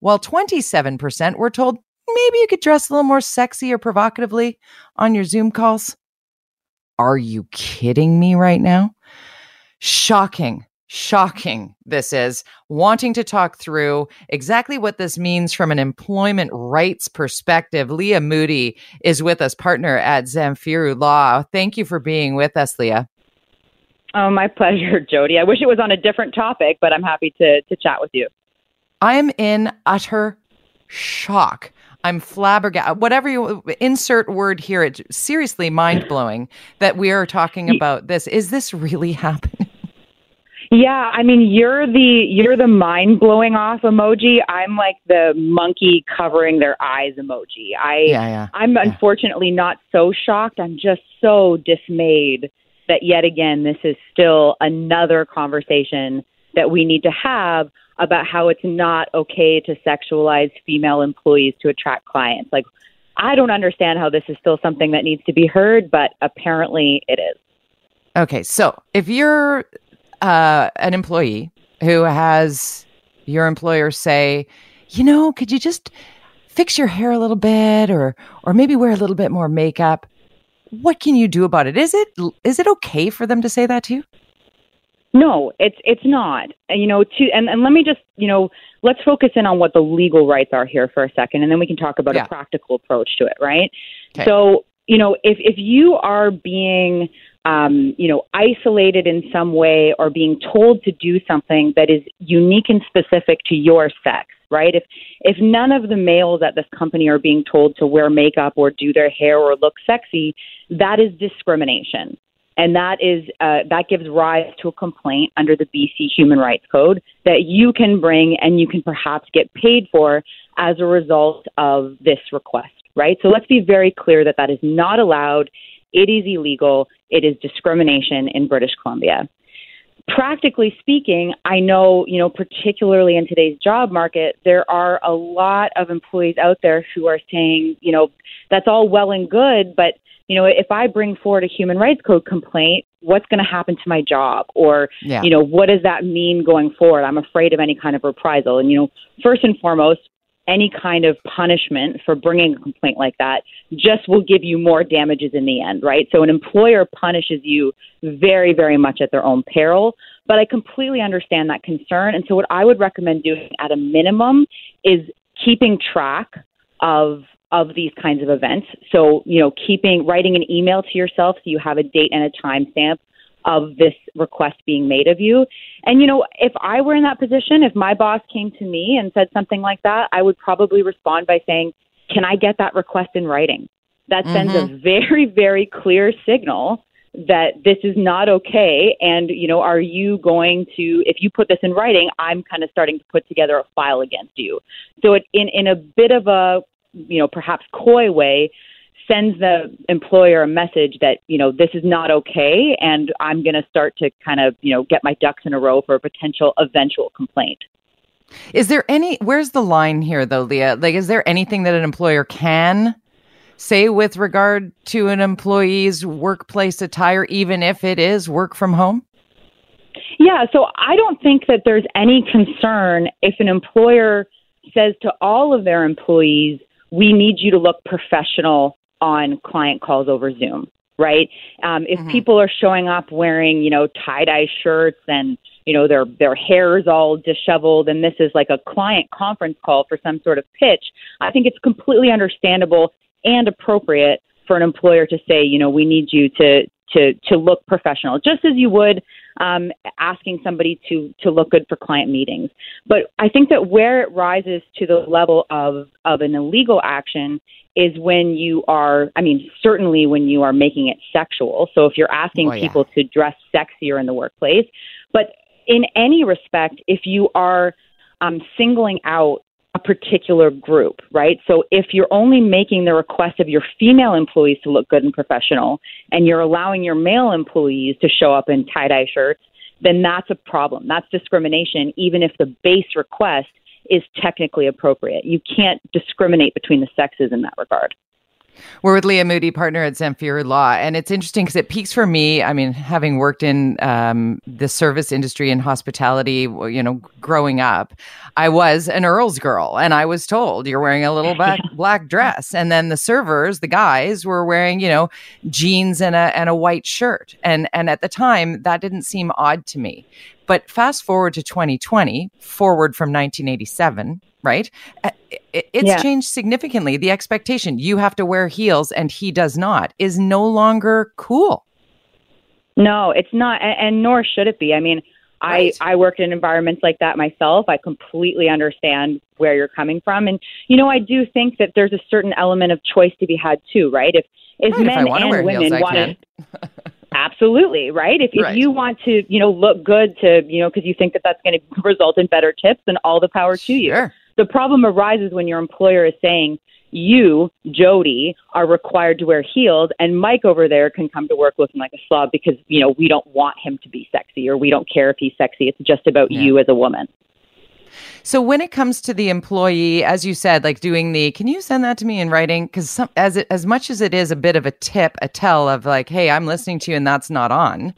A: while 27% were told maybe you could dress a little more sexy or provocatively on your Zoom calls. Are you kidding me right now? Shocking. Shocking, this is. Wanting to talk through exactly what this means from an employment rights perspective. Leah Moody is with us, partner at Zamfiru Law. Thank you for being with us, Leah.
H: Oh, my (laughs) pleasure, Jody. I wish it was on a different topic, but I'm happy to, to chat with you.
A: I'm in utter shock. I'm flabbergasted. Whatever you insert word here, it's seriously mind blowing that we are talking about this. Is this really (laughs) happening?
H: Yeah, I mean you're the you're the mind blowing off emoji. I'm like the monkey covering their eyes emoji. I
A: yeah, yeah,
H: I'm
A: yeah.
H: unfortunately not so shocked. I'm just so dismayed that yet again this is still another conversation that we need to have about how it's not okay to sexualize female employees to attract clients. Like I don't understand how this is still something that needs to be heard, but apparently it is.
A: Okay, so if you're uh, an employee who has your employer say, you know, could you just fix your hair a little bit or or maybe wear a little bit more makeup? What can you do about it? Is it is it okay for them to say that to you?
H: No, it's it's not. You know, to and, and let me just, you know, let's focus in on what the legal rights are here for a second and then we can talk about
A: Yeah.
H: a practical approach to it, right?
A: Okay.
H: So, you know, if if you are being um, you know, isolated in some way or being told to do something that is unique and specific to your sex, right? If if none of the males at this company are being told to wear makeup or do their hair or look sexy, that is discrimination. And that is uh, that gives rise to a complaint under the BC Human Rights Code that you can bring and you can perhaps get paid for as a result of this request, right? So let's be very clear that that is not allowed. It is illegal. It is discrimination in British Columbia. Practically speaking, I know, you know, particularly in today's job market, there are a lot of employees out there who are saying, you know, that's all well and good, but you know, if I bring forward a human rights code complaint, what's going to happen to my job? Or,
A: Yeah.
H: you know, what does that mean going forward? I'm afraid of any kind of reprisal. And, you know, first and foremost, any kind of punishment for bringing a complaint like that just will give you more damages in the end, right? So an employer punishes you very, very much at their own peril. But I completely understand that concern. And so what I would recommend doing at a minimum is keeping track of of these kinds of events. So, you know, keeping writing an email to yourself so you have a date and a time stamp of this request being made of you. And you know, if I were in that position, if my boss came to me and said something like that, I would probably respond by saying, "Can I get that request in writing?" That sends a mm-hmm. very very clear signal that this is not okay and you know are you going to if you put this in writing i'm kind of starting to put together a file against you so it in in a bit of a you know perhaps coy way sends the employer a message that you know this is not okay and i'm going to start to kind of you know get my ducks in a row for a potential eventual complaint
A: Is there any where's the line here though, Leah? Like is there anything that an employer can say with regard to an employee's workplace attire even if it is work from home?
H: Yeah, so I don't think that there's any concern if an employer says to all of their employees, we need you to look professional on client calls over Zoom, right? Um, if people are showing up wearing, you know, tie dye shirts and you know their their hair is all disheveled and this is like a client conference call for some sort of pitch, I think it's completely understandable and appropriate for an employer to say, you know, we need you to to to look professional, just as you would um, asking somebody to to look good for client meetings. But I think that where it rises to the level of of an illegal action is when you are, I mean, certainly when you are making it sexual. So if you're asking
A: Oh, yeah.
H: people to dress sexier in the workplace, but in any respect, if you are um, singling out a particular group, right? So if you're only making the request of your female employees to look good and professional, and you're allowing your male employees to show up in tie dye shirts, then that's a problem. That's discrimination, even if the base request is technically appropriate. You can't discriminate between the sexes in that regard.
A: We're with Leah Moody, partner at Zamfir Law. And it's interesting because it peaks for me. I mean, having worked in um, the service industry and hospitality, you know, growing up, I was an Earl's girl and I was told you're wearing a little black, (laughs) black dress. And then the servers, the guys, were wearing, you know, jeans and a, and a white shirt. And, and at the time, that didn't seem odd to me. But fast forward to 2020, forward from 1987, right? It's
H: Yeah.
A: changed significantly. The expectation you have to wear heels and he does not is no longer cool.
H: No, it's not, and, and nor should it be. I mean,
A: Right.
H: I I worked in environments like that myself. I completely understand where you're coming from, and you know, I do think that there's a certain element of choice to be had too, right? If if
A: Right,
H: men
A: wanna
H: and women
A: heels,
H: want to, absolutely, right? If if you want to, you know, look good to, you know, because you think that that's going to result in better tips, then all the power to you.
A: Sure.
H: The problem arises when your employer is saying, you, Jody, are required to wear heels, and Mike over there can come to work looking like a slob because, you know, we don't want him to be sexy or we don't care if he's sexy. It's just about
A: Yeah.
H: you as a woman.
A: So when it comes to the employee, as you said, like doing the, can you send that to me in writing? Because some, as it, as much as it is a bit of a tip, a tell of like, hey, I'm listening to you and that's not on.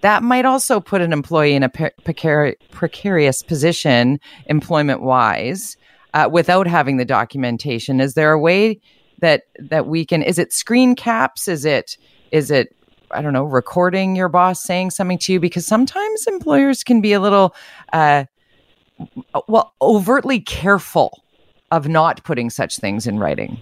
A: That might also put an employee in a precari- precarious position, employment wise, uh, without having the documentation. Is there a way that that we can? Is it screen caps? Is it is it I don't know, recording your boss saying something to you? Because sometimes employers can be a little. Uh, well, overtly careful of not putting such things in writing.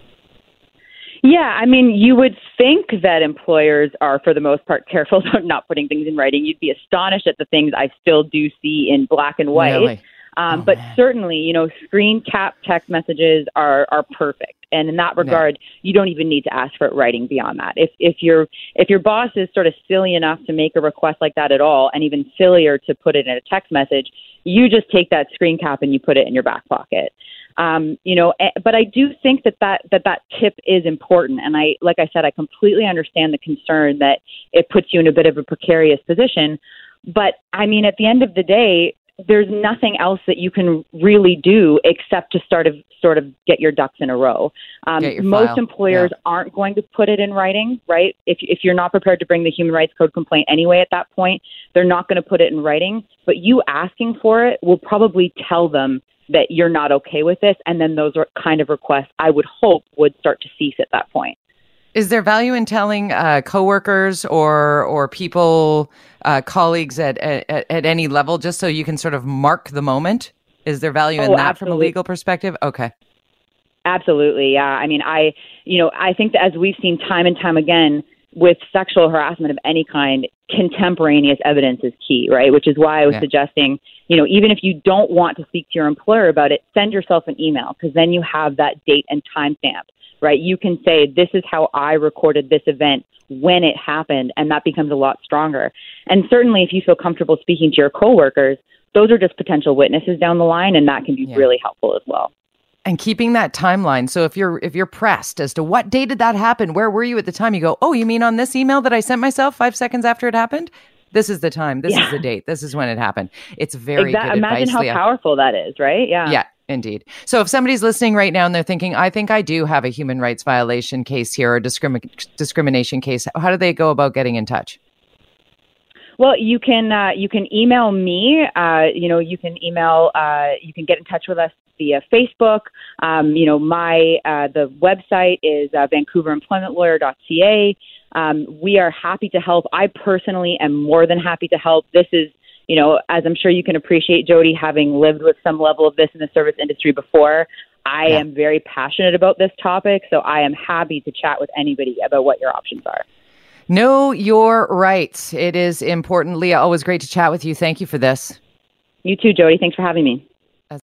H: Yeah, I mean, you would think that employers are, for the most part, careful (laughs) about not putting things in writing. You'd be astonished at the things I still do see in black and white.
A: Really?
H: Um,
A: Oh,
H: but
A: man.
H: certainly, you know, screen cap text messages are are perfect, and in that regard, you don't even need to ask for it writing beyond that. If if your if your boss is sort of silly enough to make a request like that at all, and even sillier to put it in a text message, you just take that screen cap and you put it in your back pocket. Um, you know, eh, but I do think that that that that tip is important, and I, like I said, I completely understand the concern that it puts you in a bit of a precarious position. But I mean, at the end of the day, there's nothing else that you can really do except to sort of sort of get your ducks in a row. Um, most
A: file.
H: employers aren't going to put it in writing, right? If if you're not prepared to bring the human rights code complaint anyway, at that point, they're not going to put it in writing. But you asking for it will probably tell them that you're not okay with this, and then those are kind of requests I would hope would start to cease at that point.
A: Is there value in telling uh, coworkers or or people, uh, colleagues at, at at any level, just so you can sort of mark the moment? Is there value in
H: Oh,
A: that from a legal perspective? Okay.
H: Absolutely, yeah. I mean, I, you know, I think that as we've seen time and time again with sexual harassment of any kind, contemporaneous evidence is key, right? Which is why I was
A: Yeah.
H: suggesting, you know, even if you don't want to speak to your employer about it, send yourself an email because then you have that date and timestamp, right? You can say, this is how I recorded this event when it happened, and that becomes a lot stronger. And certainly, if you feel comfortable speaking to your coworkers, those are just potential witnesses down the line, and that can be
A: Yeah.
H: really helpful as well.
A: And keeping that timeline. So if you're if you're pressed as to what day did that happen, where were you at the time? You go, oh, you mean on this email that I sent myself five seconds after it happened? This is the time. This is the date. This is when it happened. It's very
H: Exact-
A: good
H: Imagine
A: advice,
H: how
A: Leah.
H: powerful that is, right? Yeah.
A: Yeah, indeed. So if somebody's listening right now and they're thinking, I think I do have a human rights violation case here or discrimi- discrimination case, how do they go about getting in touch?
H: Well, you can uh, you can email me. Uh, you know, you can email. Uh, you can get in touch with us via Facebook. Um, you know, my uh, the website is uh, VancouverEmploymentLawyer.ca. Um, we are happy to help. I personally am more than happy to help. This is you know, as I'm sure you can appreciate, Jody, having lived with some level of this in the service industry before, I yeah. am very passionate about this topic, so I am happy to chat with anybody about what your options are.
A: Know your rights. It is important. Leah, always great to chat with you. Thank you for this.
H: You too, Jody. Thanks for having me.